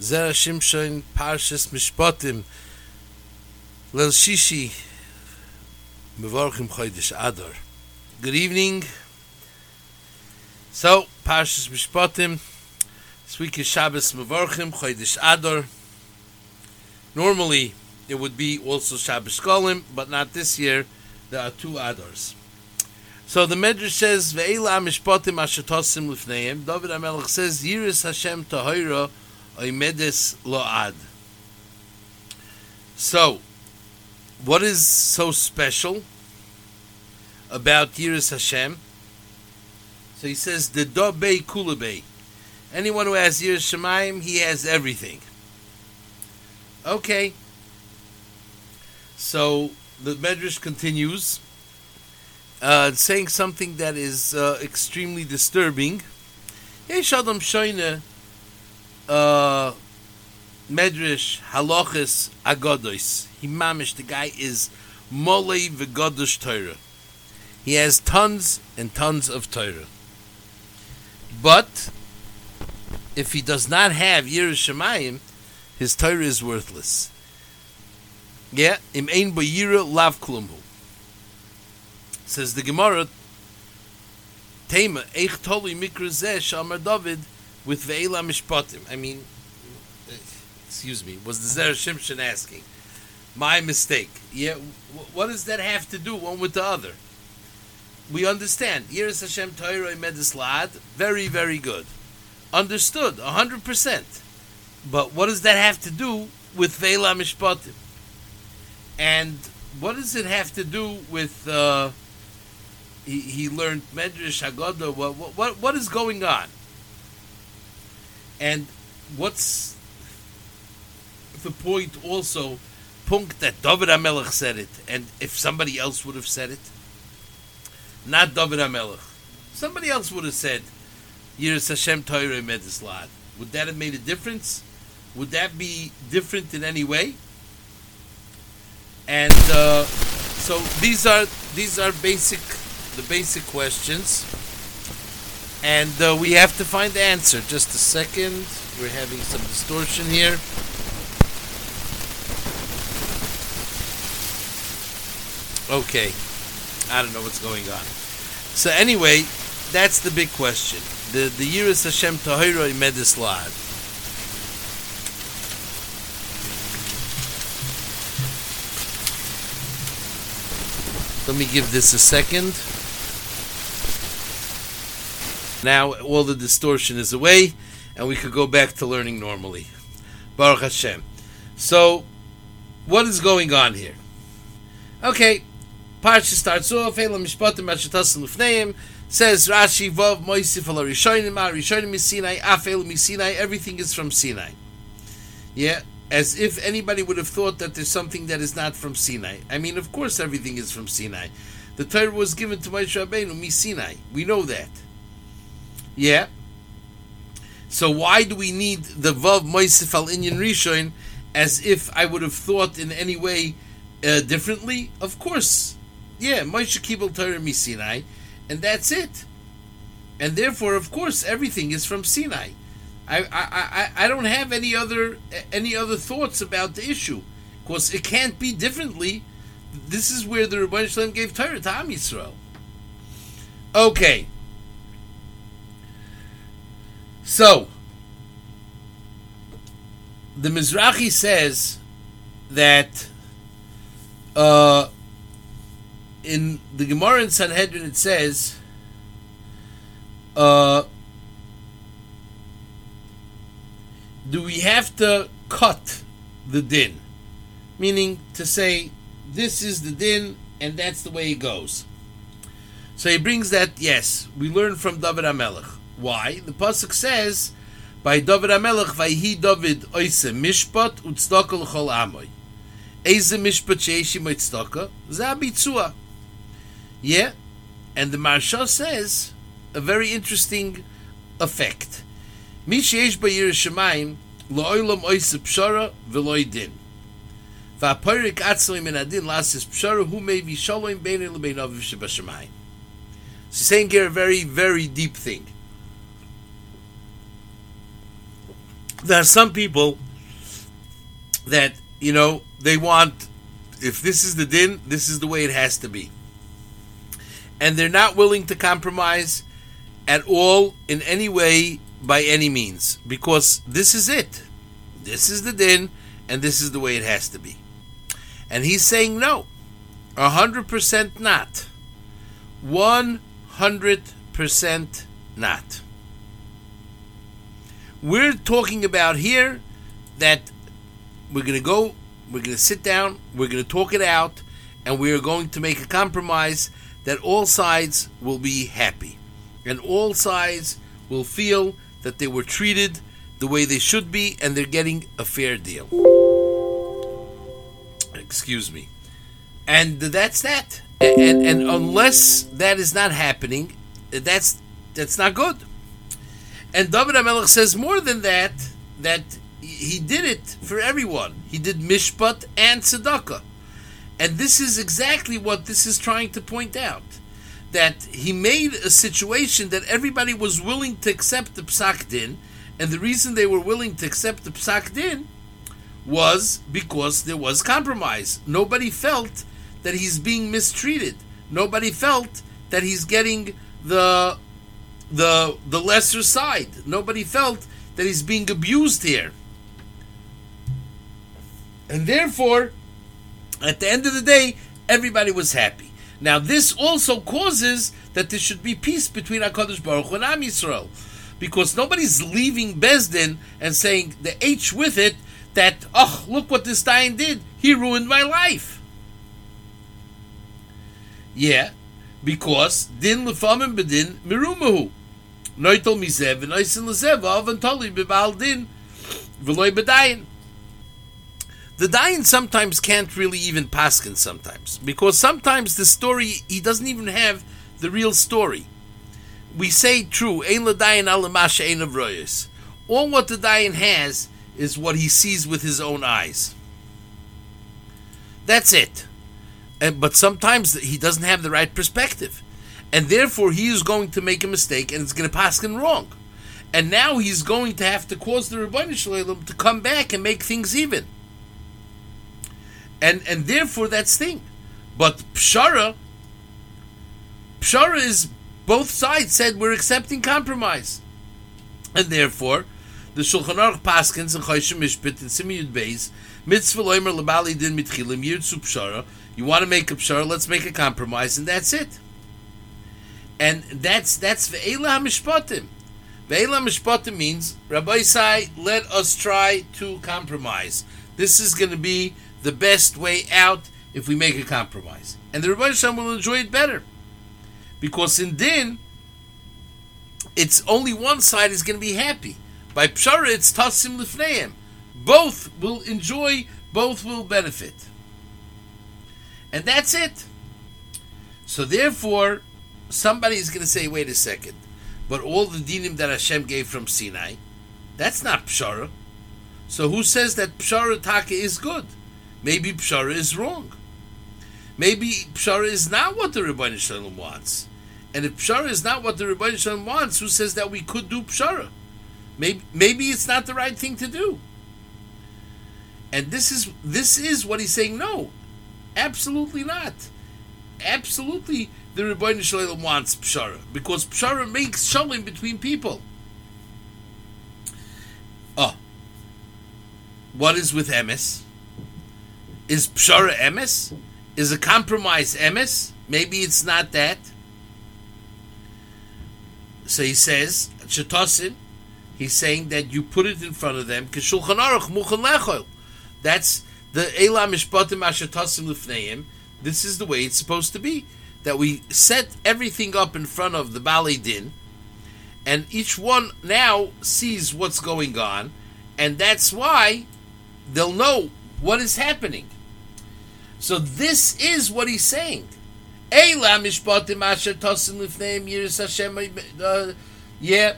Zera Shimshon Parshas Mishpatim Lel Shishi Mevorchim Chodesh Adar. Good evening. So, Parshas Mishpatim this week is Shabbos Mevorchim Chodesh Adar. Normally, it would be also Shabbos Golim, but not this year. There are two Adars. So the Medrash says, "Ve'ela mishpatim ashatosim lifneim." David Hamelech says, "Yiris Hashem tahira oimedes load." So, what is so special about Yiris Hashem? So he says, "The dobei kulabei." Anyone who has Yiris Shemaim, he has everything. Okay. So the Medrash continues uh, saying something that is uh, extremely disturbing. Yesh Adam Shoyne uh, Medrash Halachis Agodos. He mamish, the guy is Molei V'Godosh Torah. He has tons and tons of Torah. But if he does not have Yiras Shemayim, his Torah is worthless. Yeah, im ein bo yira lav klumhu. Says the Gemara, Tema, eich toli mikra zeh David with ve'ela mishpatim. I mean, excuse me, was the Zera Shimshon asking? My mistake. Yeah, what does that have to do one with the other? We understand. Yiras Hashem Torah Medis Lad, very, very good. Understood, 100%. But what does that have to do with Ve'ela Mishpatim? And what does it have to do with uh, he, he learned Medrash Haggadah? What, what what is going on? And what's the point also? Punkt that David Hamelech said it, and if somebody else would have said it, not David Hamelech, somebody else would have said, "Yiras Hashem Torah Medislad." Would that have made a difference? Would that be different in any way? and uh, so these are these are basic the basic questions and uh, we have to find the answer. Just a second. We're having some distortion here. Okay. I don't know what's going on. So anyway that's the big question. The the Yiras Hashem Tahira Medislad Let me give this a second. Now all the distortion is away, and we could go back to learning normally. Baruch Hashem. So, what is going on here? Okay, Parsha starts off. Elam mishpatim mashatasim lufneim. Says Rashi Vav Moisif al Rishonim Ar Rishonim Sinai Afel Sinai. Everything is from Sinai. Yeah, as if anybody would have thought that there's something that is not from Sinai. I mean, of course, everything is from Sinai. The Torah was given to Moshe Rabbeinu, Sinai. We know that. Yeah. So why do we need the Vav Moisef al Inyan Rishon as if I would have thought in any way uh, differently? Of course. Yeah, Moshe Kibbel Torah mi Sinai, and that's it. And therefore, of course, everything is from Sinai. I, I, I, I don't have any other any other thoughts about the issue. Of course, it can't be differently. This is where the Rebbeinu Shalom gave Torah to Am Yisrael. Okay. So, the Mizrahi says that uh, in the Gemara in Sanhedrin it says uh, do we have to cut the din? Meaning to say, this is the din and that's the way it goes. So he brings that, yes, we learn from David HaMelech. Why? The pasuk says, "By David Amelach, vayhi David oise mishpat utzdakel chol amoy." Eze mishpat sheishim utzdakel zabitzua. Yeah, and the Maharsha says a very interesting effect. "Mishyesh sheish b'yirushamayim lo'olam oise pshara v'loy din. V'aporik atzloim min adin lasis pshara hu may v'shalom b'nei l'bein aviv shebashamayim. So saying here a very, very deep thing. There are some people that you know they want if this is the din, this is the way it has to be. And they're not willing to compromise at all in any way by any means because this is it. This is the din and this is the way it has to be. And he's saying no. 100% not. 100% not. We're talking about here that we're going to go, we're going to sit down, we're going to talk it out, and we are going to make a compromise that all sides will be happy. And all sides will feel that they were treated the way they should be and they're getting a fair deal. Excuse me. And that's that. And, and, and unless that is not happening, that's that's not good. And David HaMelech says more than that, that he did it for everyone. He did mishpat and tzedakah. And this is exactly what this is trying to point out. That he made a situation that everybody was willing to accept the psak din, and the reason they were willing to accept the psak din was because there was compromise. Nobody felt that he's being mistreated. Nobody felt that he's getting the the the lesser side. Nobody felt that he's being abused here. And therefore, at the end of the day, everybody was happy. Now, this also causes that there should be peace between HaKadosh Baruch Hu and Am Yisrael. Because nobody's leaving Bezdin and saying the H with it that, oh, look what this Dayan did. He ruined my life. Yeah, because din lefamim bedin mirumahu. Noitel misev v'noisin lezev avantoli b'bal din v'loy bedayin. The dayan sometimes can't really even paskin sometimes because sometimes the story he doesn't even have the real story. We say true, ein ladayin alamasha ein of royas. All what the dayan has is what he sees with his own eyes. That's it. And, but sometimes he doesn't have the right perspective. And therefore he is going to make a mistake and it's going to pass him wrong. And now he's going to have to cause the Rabbi Shalom to come back and make things even. And and therefore that's thing. But Pshara Pshara is both sides said we're accepting compromise. And therefore the Shulchan Aruch Paskins and Choshen Mishpit and Simiyud Beis Mitzvah Loimer Labali Din Mitchilim Yirtzu Pshara you want to make a pshara, let's make a compromise, and that's it. And that's that's ve'ela mishpatim. Ve'ela mishpatim means Rabbi Sai, let us try to compromise. This is going to be the best way out if we make a compromise, and the Rabbi Shem will enjoy it better, because in din, it's only one side is going to be happy. By pshara, it's tasim lifneim. Both will enjoy. Both will benefit. And that's it. So therefore, somebody is going to say, wait a second, but all the dinim that Hashem gave from Sinai, that's not pshara. So who says that pshara taka is good? Maybe pshara is wrong. Maybe pshara is not what the Rebbeinu Shalom wants. And if pshara is not what the Rebbeinu Shalom wants, who says that we could do pshara? Maybe, maybe it's not the right thing to do. And this is this is what he's saying. No, Absolutely not. Absolutely, the Rebbeinu Shalom wants pshara because pshara makes shalom between people. Oh, what is with emes? Is pshara emes? Is a compromise emes? Maybe it's not that. So he says, Chatosin, he's saying that you put it in front of them. That's the Elam Mishpatim Ashatasim Lifneim, this is the way it's supposed to be. That we set everything up in front of the Bali Din, and each one now sees what's going on, and that's why they'll know what is happening. So this is what he's saying. Uh, Yeah,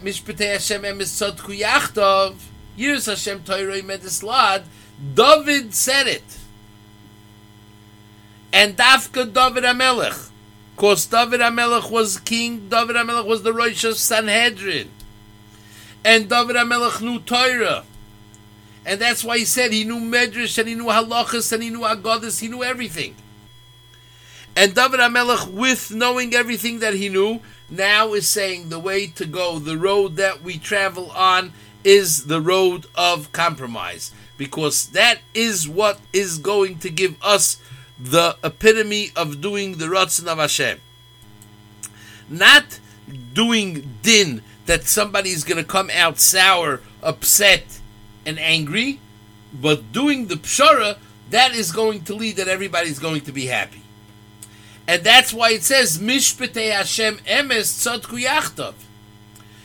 David said it. And Dafka David Amelech. Because David Amelech was king, David Amelech was the Rosh of Sanhedrin. And David Amelech knew Torah. And that's why he said he knew Medrash and he knew Halachas and he knew Agadis, he knew everything. And David HaMelech, with knowing everything that he knew, now is saying the way to go, the road that we travel on, is the road of compromise. Because that is what is going to give us the epitome of doing the Ratzon of Hashem. Not doing din that somebody is going to come out sour, upset, and angry, but doing the pshara, that is going to lead that everybody's going to be happy. And that's why it says, Mishpatei Hashem emes tzadku yachtav.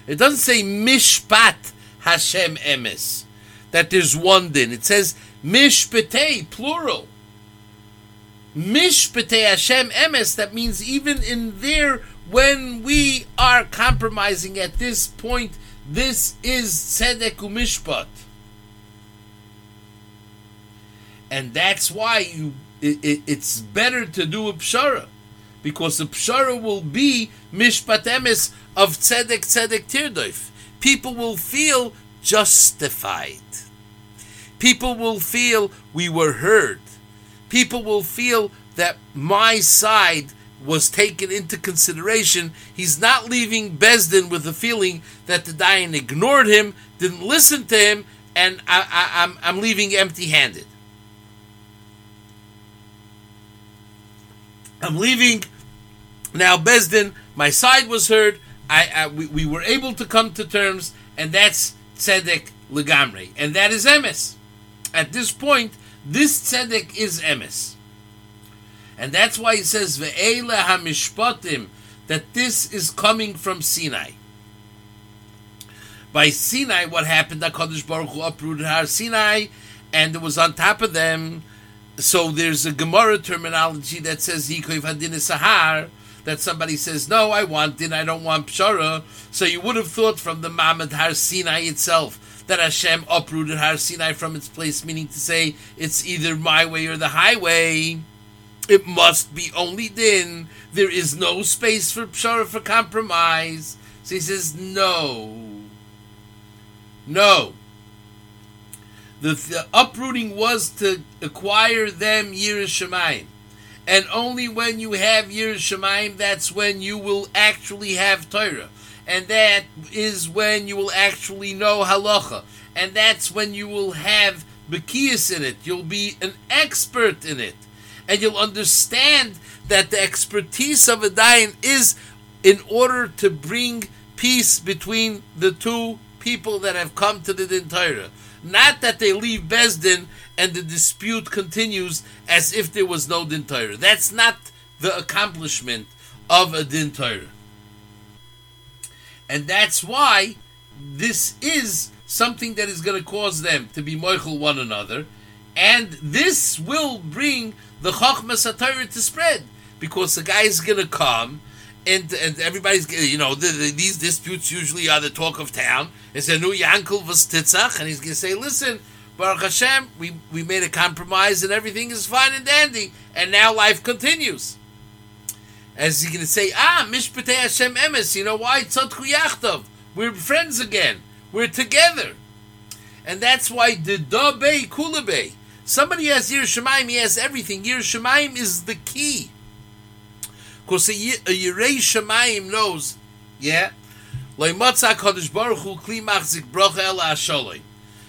It doesn't say Mishpat Hashem emes, that there's one din. It says Mishpatei, plural. Mishpatei Hashem emes, that means even in there, when we are compromising at this point, this is tzedek umishpat. And that's why you it, it, it's better to do a pshara because the pshara will be mishpat emes of tzedek tzedek tirdoif. People will feel justified. People will feel we were heard. People will feel that my side was taken into consideration. He's not leaving Besdin with the feeling that the Dayan ignored him, didn't listen to him, and I, I, I'm, I'm leaving empty handed. I'm leaving now. Besdin, my side was heard. I, I we, we, were able to come to terms, and that's tzedek legamre, and that is emes. At this point, this tzedek is emes, and that's why he says ve'ele hamishpatim that this is coming from Sinai. By Sinai, what happened? Hakadosh Baruch Hu uprooted Har Sinai, and it was on top of them so there's a Gemara terminology that says Hadin Sahar, that somebody says, No, I want din, I don't want Pshara. So you would have thought from the Mamad Har Sinai itself that Hashem uprooted Har Sinai from its place, meaning to say it's either my way or the highway. It must be only din. There is no space for Pshara for compromise. So he says, No. No. The, the uprooting was to acquire them Yerushalayim. And only when you have Yerushalayim, that's when you will actually have Torah. And that is when you will actually know halacha. And that's when you will have Bekias in it. You'll be an expert in it. And you'll understand that the expertise of a dayan is in order to bring peace between the two people that have come to the Din Torah. Not that they leave Besdin and the dispute continues as if there was no Din Torah. That's not the accomplishment of a Din Torah. And that's why this is something that is going to cause them to be moichel one another. And this will bring the Chochmas HaTorah to spread. Because the guy is going to come and and everybody's you know the, the, these disputes usually are the talk of town. It's a new Yankel was titzach, and he's going to say, "Listen, Baruch Hashem, we we made a compromise, and everything is fine and dandy, and now life continues." As going to say, "Ah, Mishpatei Hashem emes." You know why? Tzadku Yachtov. We're friends again. We're together, and that's why the Dabe Kulabe. Somebody has Yerushalayim, he has everything. Yerushalayim is the key. Because a, Yirei Shemayim knows, yeah, Loi Motza Kodesh Baruch Hu Kli Machzik Brocha El Asholoi.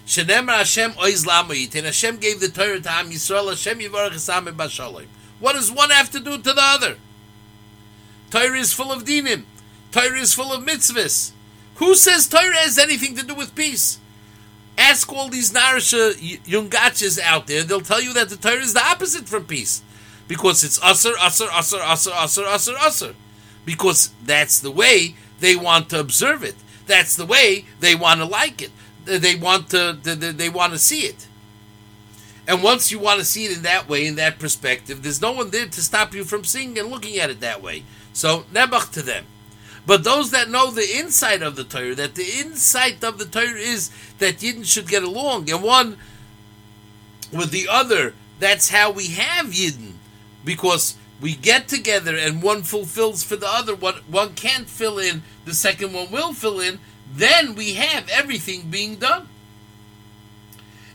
Shenemar Hashem Oiz Lamoyit. And Hashem gave the Torah to Am Yisrael. Hashem Yivarach Esam Basholoi. What does one have to do to the other? Torah is full of dinim. Torah is full of mitzvahs. Who says Torah has anything to do with peace? Ask all these Narisha Yungachas out there. They'll tell you that the Torah is the opposite from peace because it's usser, usser, usser, usser, usser, usser, usser. Because that's the way they want to observe it. That's the way they want to like it. They want to they, they want to see it. And once you want to see it in that way, in that perspective, there's no one there to stop you from seeing and looking at it that way. So nebach to them. But those that know the insight of the Torah, that the insight of the Torah is that Yidden should get along, and one with the other, that's how we have Yidden because we get together and one fulfills for the other what one can't fill in the second one will fill in then we have everything being done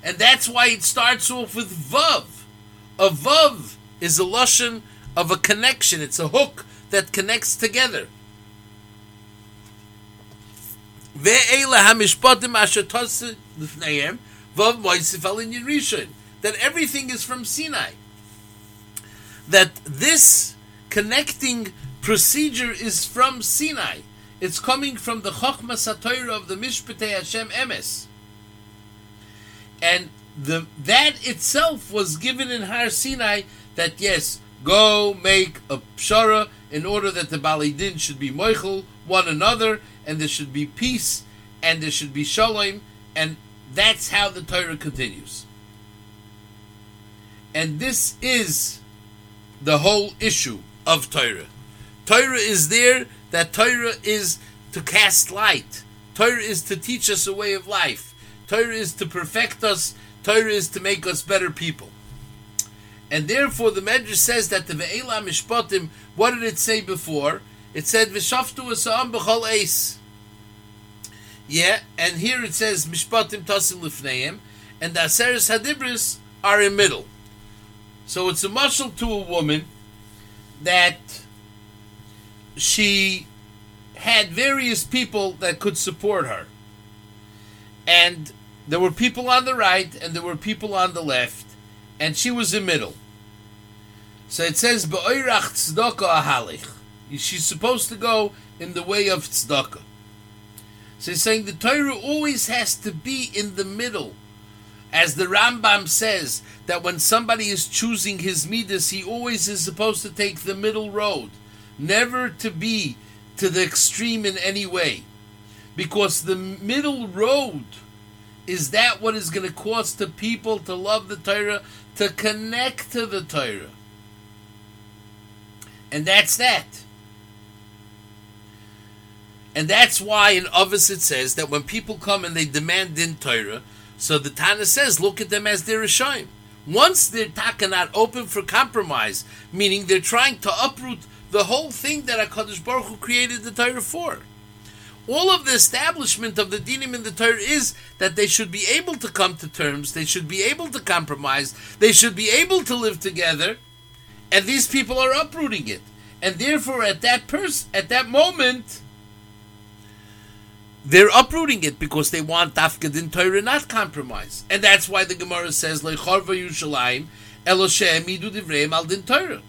And that's why it starts off with Vav. A Vav is a Lashon of a connection, it's a hook that connects together. That everything is from Sinai. That this connecting procedure is from Sinai. It's coming from the Chochma Satoira of the Mishpatei Hashem Emes. And the that itself was given in Har Sinai that yes, go make a pshara in order that the Balidin should be moichel one another and there should be peace and there should be shalom and that's how the Torah continues. And this is the whole issue of Torah. Torah is there, that Torah is to cast light. Torah is to teach us a way of life. Torah is to perfect us. Torah is to make us better people. And therefore, the Medrash says that the Ve'ela Mishpatim, what did it say before? It said, V'shaftu asa'am b'chol eis. Yeah, and here it says, Mishpatim tasim lifneim, and the Aseres Hadibris are in middle. So it's a muscle to a woman that she had various people that could support her. And there were people on the right and there were people on the left, and she was in middle. So it says, Be'oirach tzedakah ahalich. She's supposed to go in the way of tzedakah. So he's saying the Torah always has to be in the middle. As the Rambam says, that when somebody is choosing his midas, he always is supposed to take the middle road, never to be to the extreme in any way. Because the middle road is that what is going to cause the people to love the Torah, to connect to the Torah. And that's that. And that's why in Ovis it says that when people come and they demand din Torah, so the Tana says, look at them as their Rishayim. Once they're taka not open for compromise, meaning they're trying to uproot the whole thing that HaKadosh Baruch Hu created the Torah for. All of the establishment of the dinim in the Torah is that they should be able to come to terms, they should be able to compromise, they should be able to live together, and these people are uprooting it. And therefore, at that pers- at that moment, they're uprooting it because they want Dafka Torah, not compromise. And that's why the Gemara says, Lecharva Yerushalayim, Eloshem Midu Divreim Al Din Torah.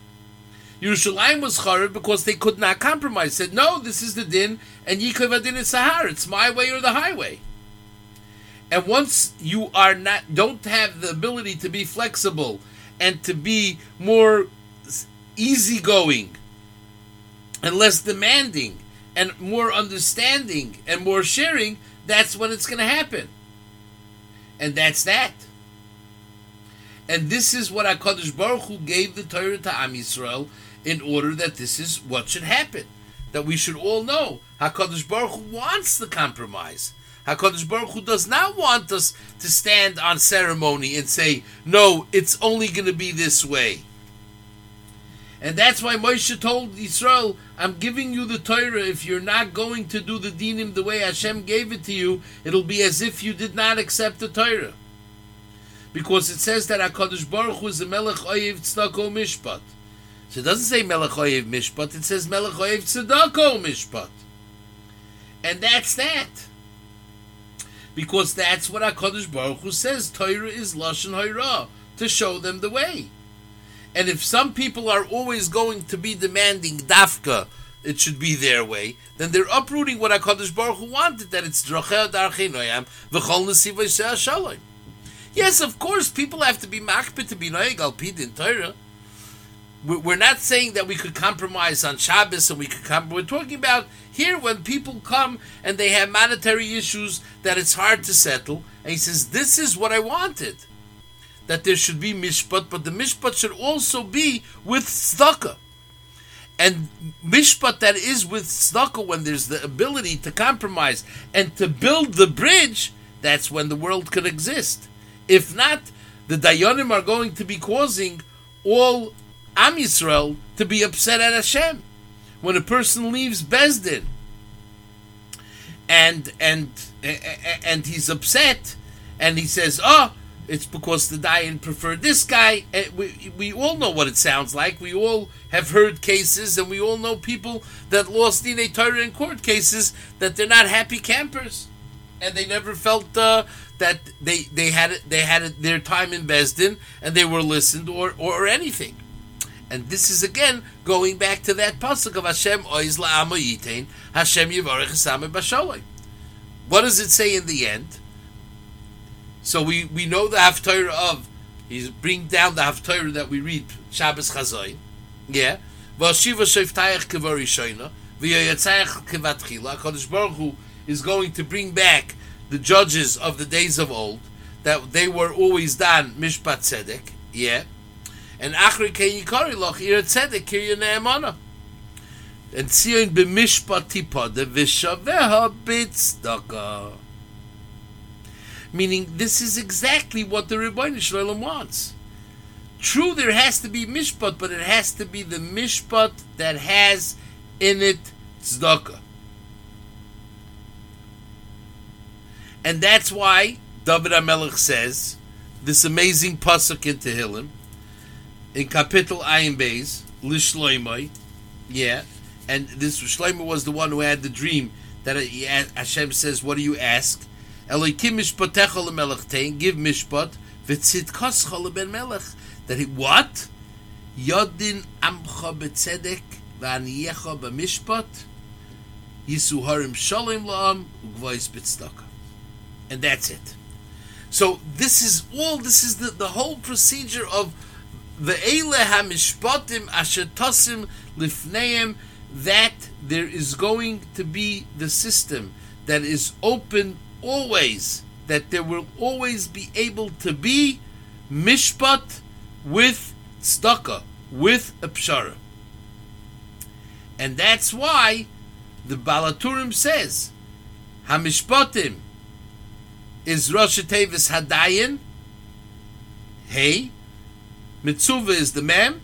Yerushalayim was charev because they could not compromise. Said, no, this is the din, and Yikav Adin is Sahar. It's my way or the highway. And once you are not, don't have the ability to be flexible and to be more easygoing and less demanding and more understanding and more sharing, that's when it's going to happen. And that's that. And this is what HaKadosh Baruch Hu gave the Torah to Am Yisrael in order that this is what should happen. That we should all know HaKadosh Baruch Hu wants the compromise. HaKadosh Baruch Hu does not want us to stand on ceremony and say, no, it's only going to be this way. And that's why Moshe told Israel, I'm giving you the Torah. If you're not going to do the dinim the way Hashem gave it to you, it'll be as if you did not accept the Torah. Because it says that HaKadosh Baruch Hu is the Melech Oyev Tzedako Mishpat. So it doesn't say Melech Oyev Mishpat, it says Melech Oyev Tzedako Mishpat. And that's that. Because that's what HaKadosh Baruch Hu says. Torah is Lashon Hairah, to show them the way. And if some people are always going to be demanding dafka, it should be their way, then they're uprooting what HaKadosh Baruch Hu wanted, that it's dracheh darchei noyam, v'chol shalom. Yes, of course, people have to be makbid to be noyeg al Torah. We're not saying that we could compromise on Shabbos and we could come. We're talking about here when people come and they have monetary issues that it's hard to settle. And he says, This is what I wanted that there should be mishpat, but the mishpat should also be with tzedakah. And mishpat that is with tzedakah, when there's the ability to compromise and to build the bridge, that's when the world could exist. If not, the dayanim are going to be causing all Am Yisrael to be upset at Hashem. When a person leaves Bezdin and and and he's upset and he says, "Oh, it's because the Dayan preferred this guy. We, we all know what it sounds like. We all have heard cases, and we all know people that lost Dine Torah in court cases that they're not happy campers, and they never felt uh, that they they had they had their time in Besdin and they were listened or or anything. And this is again going back to that pasuk of Hashem oiz la'amo yitain, Hashem yivarech basholoi. What does it say in the end? So we, we know the haftarah of he's bring down the haftarah that we read Shabbos Chazoy, yeah. V'ashiva sheftayach kevari shoyna v'yayatzayach kevatchila. Hakadosh Baruch Hu is going to bring back the judges of the days of old that they were always done mishpat tzedek, yeah. And achri keyikari loch ir tzedek kirya. And tzion b'mishpat tipada v'shaveha bitzdaka meaning this is exactly what the Rebbeinu Shalom wants. True, there has to be mishpat, but it has to be the mishpat that has in it tzedakah. And that's why David HaMelech says this amazing pasuk in Tehillim in Kapitel Ayin Beis, Lishloimai, yeah, and this Shlomo was the one who had the dream that Hashem says, "What do you ask?" Elokim mishpatecha lemelech give mishpat v'tzidkoscha leben melech. That he what? Yodin amcha betzedek v'aniyecha b'mishpat yisuharim shalom la'am ugvois b'tzedakah. And that's it. So this is all. This is the, the whole procedure of the eile hamishpatim asher tosim lifneim. That there is going to be the system that is open always that there will always be able to be mishpat with tzedakah, with a pshara. And that's why the Baal HaTurim says, Hamishpatim is Rosh Tevis Hadayin, hey, Mitzuva is the mem,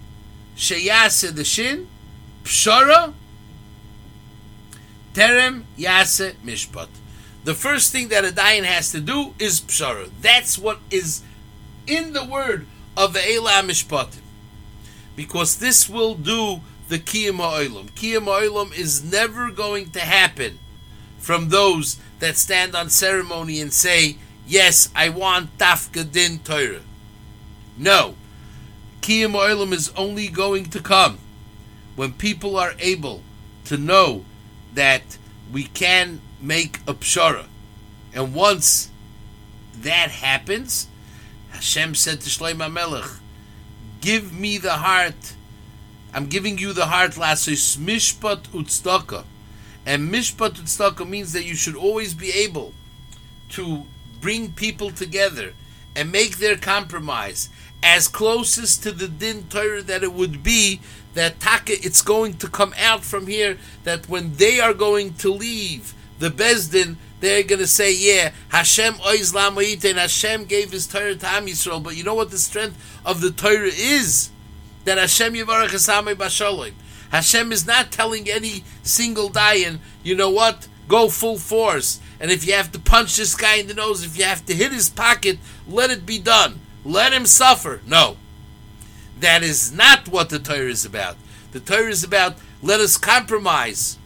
Sheyase the shin, Pshara, Terem Yase Mishpat the first thing that a dayan has to do is pshara. That's what is in the word of the Eila Mishpatim. Because this will do the Kiyam Ha'olam. Kiyam Ha'olam is never going to happen from those that stand on ceremony and say, Yes, I want Tafka Din Torah. No. Kiyam Ha'olam is only going to come when people are able to know that we can make a pshara. And once that happens, Hashem said to Shlomo Melech, Give me the heart. I'm giving you the heart, Lasis Mishpat Utstaka. And Mishpat Utstaka means that you should always be able to bring people together and make their compromise as closest to the din Torah that it would be that taka it's going to come out from here that when they are going to leave the Bezdin, they're going to say, yeah, Hashem oiz and Hashem gave his Torah to Am Yisrael. But you know what the strength of the Torah is? That Hashem yivarach esamei basholim. Hashem is not telling any single dayan, you know what, go full force. And if you have to punch this guy in the nose, if you have to hit his pocket, let it be done. Let him suffer. No. That is not what the Torah is about. The Torah is about let us compromise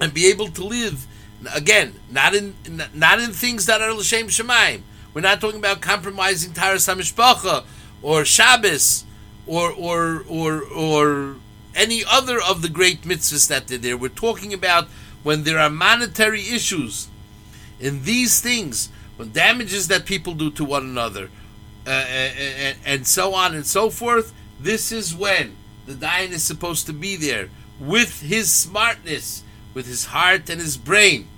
and be able to live Again, not in not in things that are l'shem shemaim. We're not talking about compromising Taras HaMishpacha or Shabbos or or or or any other of the great mitzvahs that they're there. We're talking about when there are monetary issues in these things, when damages that people do to one another, uh, and, and so on and so forth. This is when the Dayan is supposed to be there with his smartness with his heart and his brain,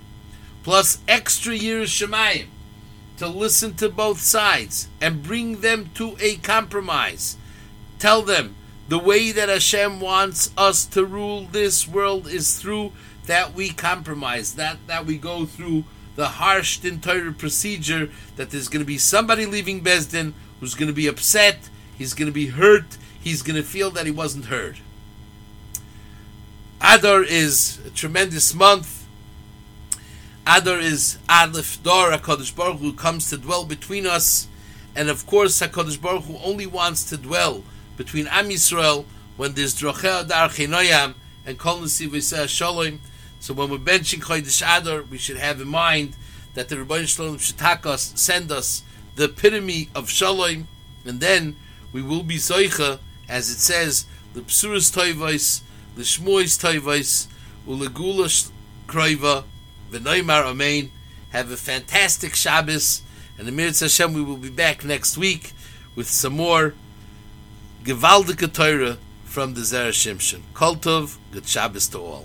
plus extra years Shemayim, to listen to both sides and bring them to a compromise. Tell them the way that Hashem wants us to rule this world is through that we compromise, that, that we go through the harsh Torah procedure, that there's going to be somebody leaving Besdin who's going to be upset, he's going to be hurt, he's going to feel that he wasn't heard. Adar is a tremendous month. Adar is Aleph Dor, HaKadosh Baruch Hu comes to dwell between us and of course Hakadosh Baruch Hu only wants to dwell between Am Yisrael when there's drochel dar chinoyam and kol nesiv shalom. So when we're benching Chodesh Adar, we should have in mind that the Rebbeinu Shalom should us, send us the epitome of shalom, and then we will be zoicha, as it says, the psuras toivos, the shmois toivos, ulegula kroiva, v'noimar amein. Have a fantastic Shabbos, and the Mitzvah Hashem, we will be back next week with some more Gewaldike Torah from the Zera Shimshon. Kultov, good Shabbos to all.